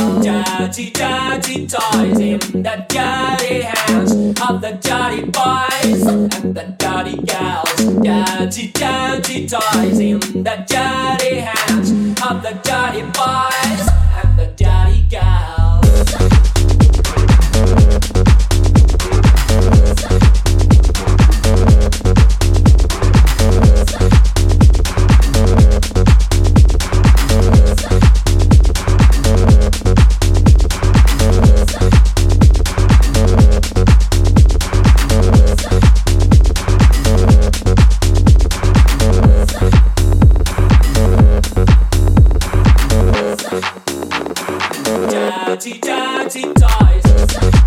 Dirty, dirty toys in the dirty hands of the dirty boys and the dirty girls. Dirty, dirty toys in the dirty hands of the dirty boys. dirty, dirty ties.